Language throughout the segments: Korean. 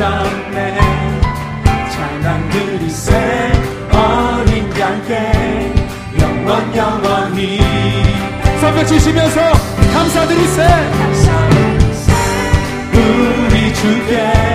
하셨네. 찬양 그리세. 어린 양께 영원 영원히. 삼백 주시면서 감사드리세. 우리 주께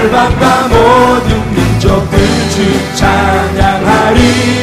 열방과 모든 민족들 주 찬양하리.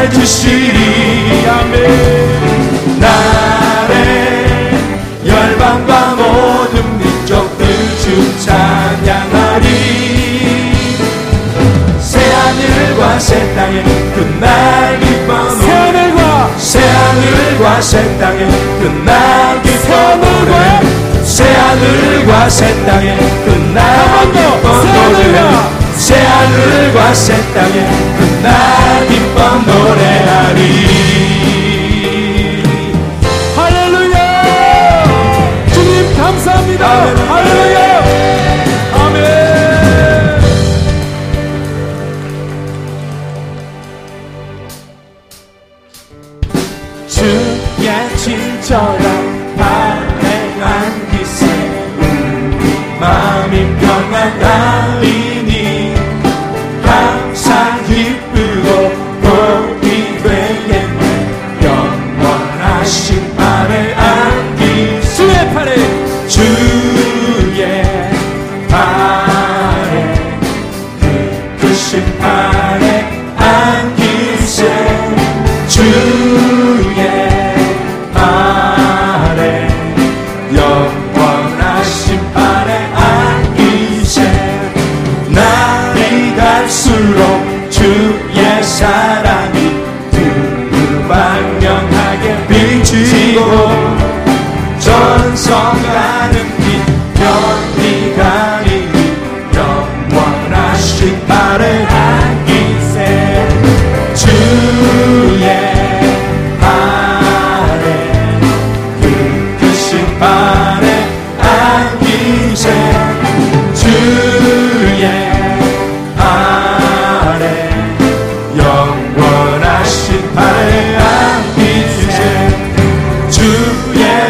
날 주시리 아멘. 나의 열방과 모든 민족들 주 찬양하리. 새하늘과 새 땅에 끝날 기뻐 새하늘과 새하늘과 새 땅에 끝날 기뻐 노래 새하늘과 새 땅에 끝날 하늘과 새 땅에 나 기뻐 노래하리. 할렐루야! 주님 감사합니다. 할렐루야, 할렐루야. 아멘.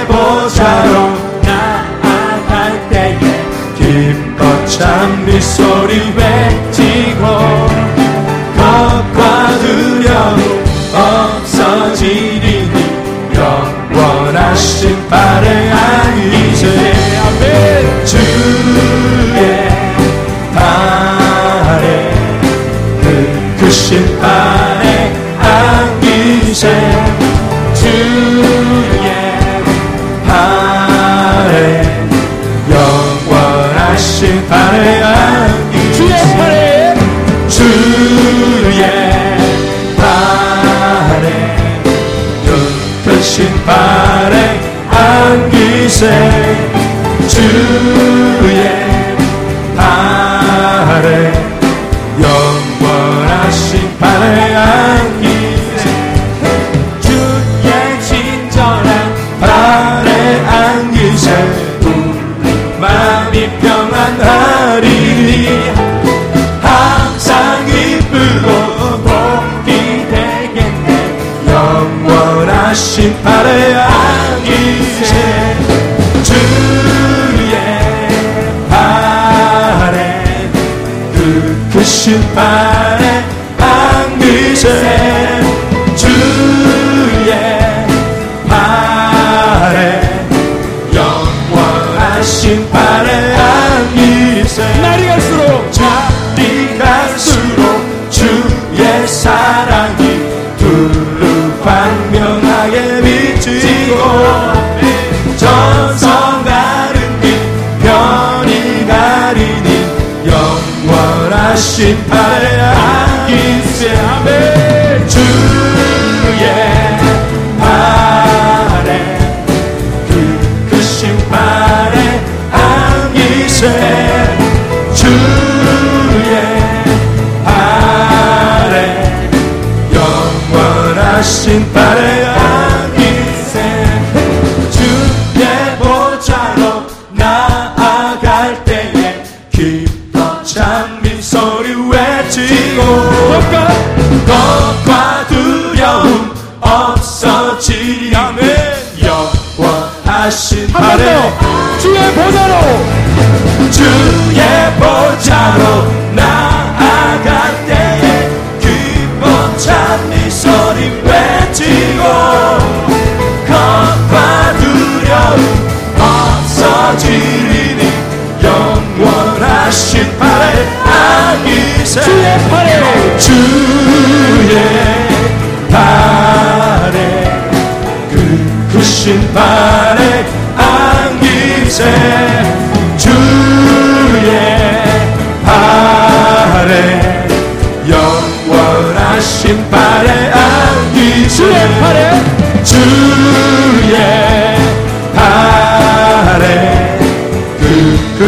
보좌로. 나아갈 때에 기뻐 찬 빗소리 외치고? 겁과 두려움 없어지 안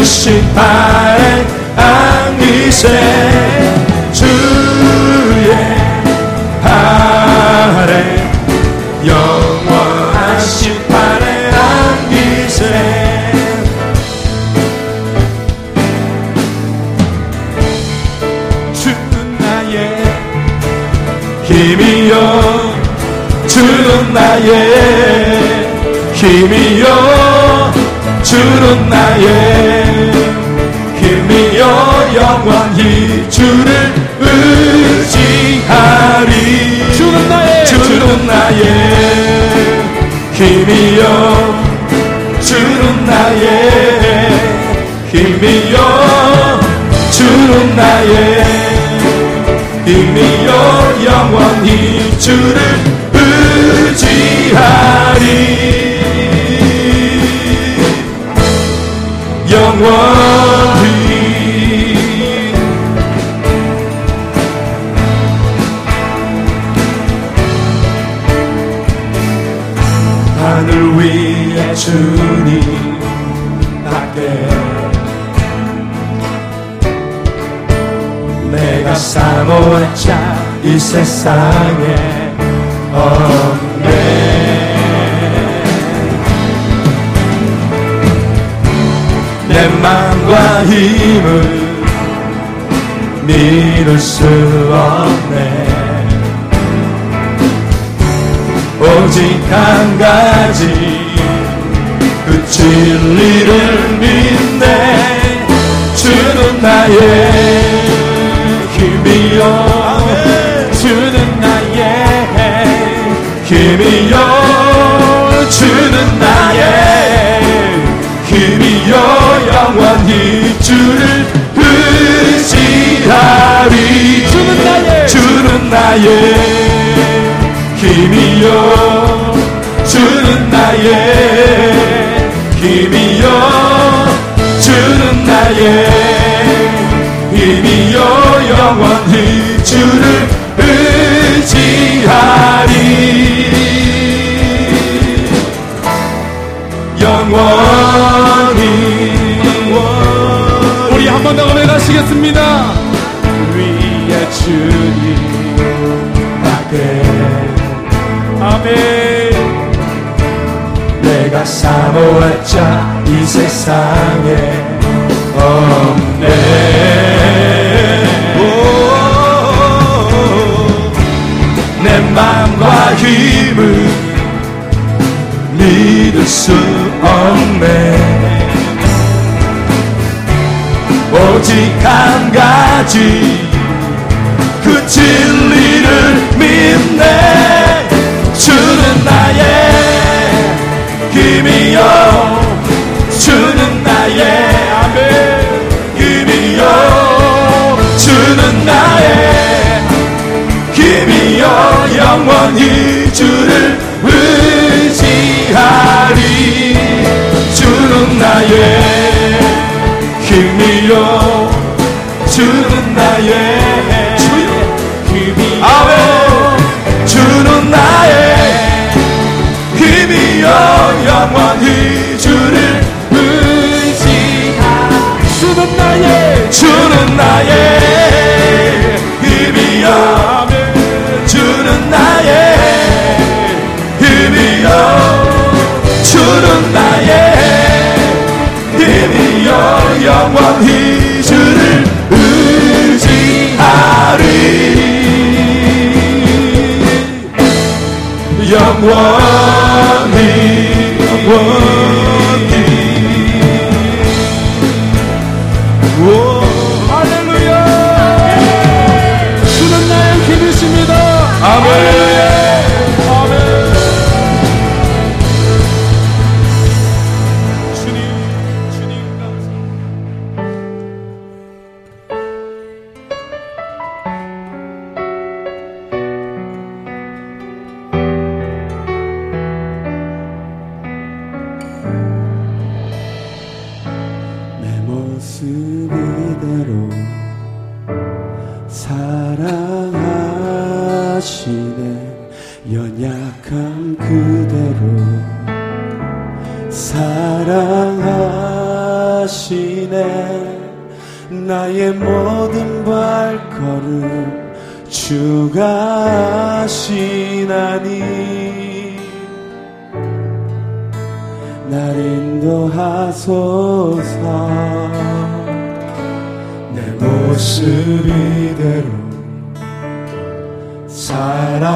팔에 안기세 주의 팔에 영원하신 팔에 안기세. 주는 나의 힘이여 주는 나의 힘이여 주는 나의 영원히 주를 의지하리. 주는 나의 주는 나의 힘이여 주는 나의 힘이여 주는 나의 힘이여 영원히 주를 의지하리 내가 사모한 자 이 세상에. 없네 내 마음과 힘을 믿을 수 없네. 오직 한 가지 그 진리를 믿네. 주는 나의 힘이여 주는 나의 힘이여 주는 나의 힘이여 영원히 주를 의지하리. 주는 나의 주는 나의 힘이여 주는 나의 힘이여 주는 나의 힘이여 영원히 주를 의지하리 영원히 우리 한 번 더 고백하시겠습니다. 위에 주님 나게 아멘. 내가 사모했자 이 세상에 맘과 힘을 믿을 수 없네. 오직 한 가지 그 진리를 믿네. 주는 나의 힘이여 주는 나의 영원히 주를 의지하리. 주는 나의 힘이여 주는 나의 아멘. 주는 나의 힘이여 영원히 주를 의지하 주는 나의 주는 나의 영원히 주를 의지하리. 영원 날 인도하소서. 내 모습 이대로 사랑하시네.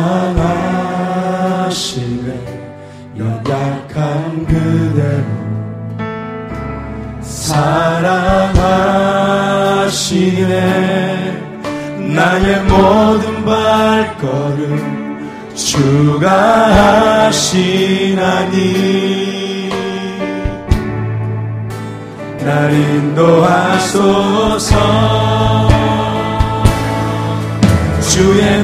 연약한 그대로 사랑하시네. 나의 모든 발걸음 주가 하시나니 날 인도하소서. 주의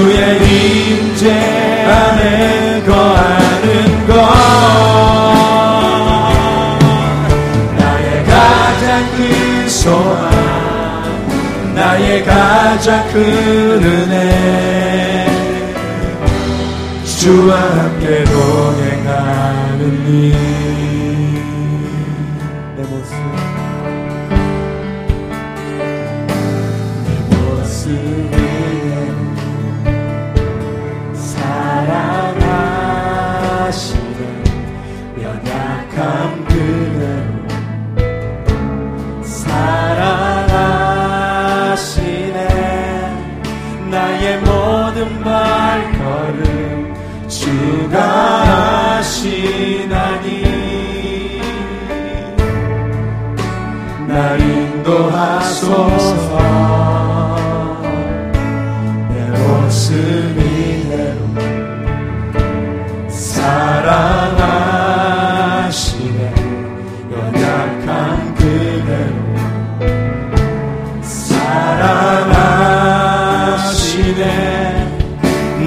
주의 임재 안에 거하는 것. 나의 가장 큰 소망 나의 가장 큰 은혜. 주와 함께 동행하느니 약 연약한 그대로 사랑하시네. 나의 모든 발걸음 주가 하시나니. 날 인도하소서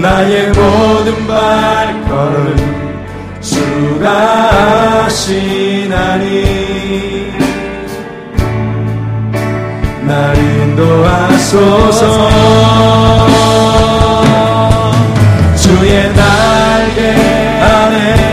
나의 모든 발걸음 주가 하시나니. 날 인도하소서. 주의 날개 아래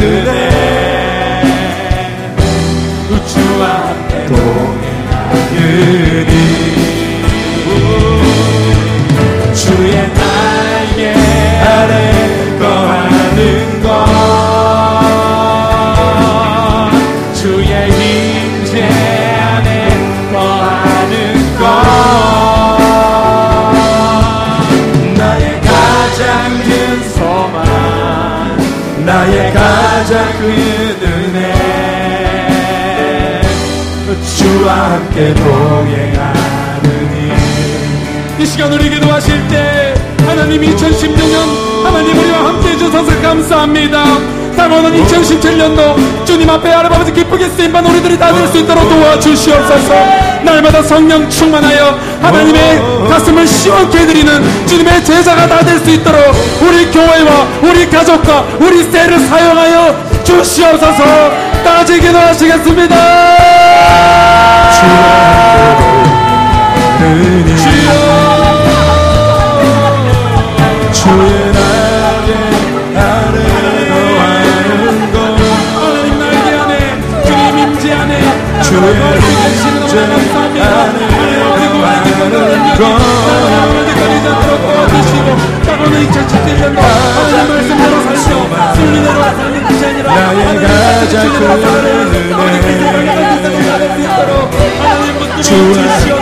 큰은 주와 함께 동행하느니. 이 시간 우리 기도하실 때 하나님 2016년 하나님 우리와 함께 해주셔서 감사합니다. 다가오는 2017년도 주님 앞에 아버지 기쁘게 쓰임받는 우리들이 다 될 수 있도록 도와주시옵소서. 날마다 성령 충만하여 하나님의 가슴을 시원케 해드리는 주님의 제자가 다 될 수 있도록 우리 교회와 우리 가족과 우리 셀을 사용하여 주시옵소서 따지 기도하시겠습니다 그니 주의 날개 아래 거하는 것 하나님 날개 안에 주님 임재 안에 주의 임재 안에 하나님 거하는 아버지 거리지 않도록 도와주시고 따가운 2017년도 하나님 말씀대로 살며 순리대로 사는 것이 아니라 나의 가장 큰 은혜 주시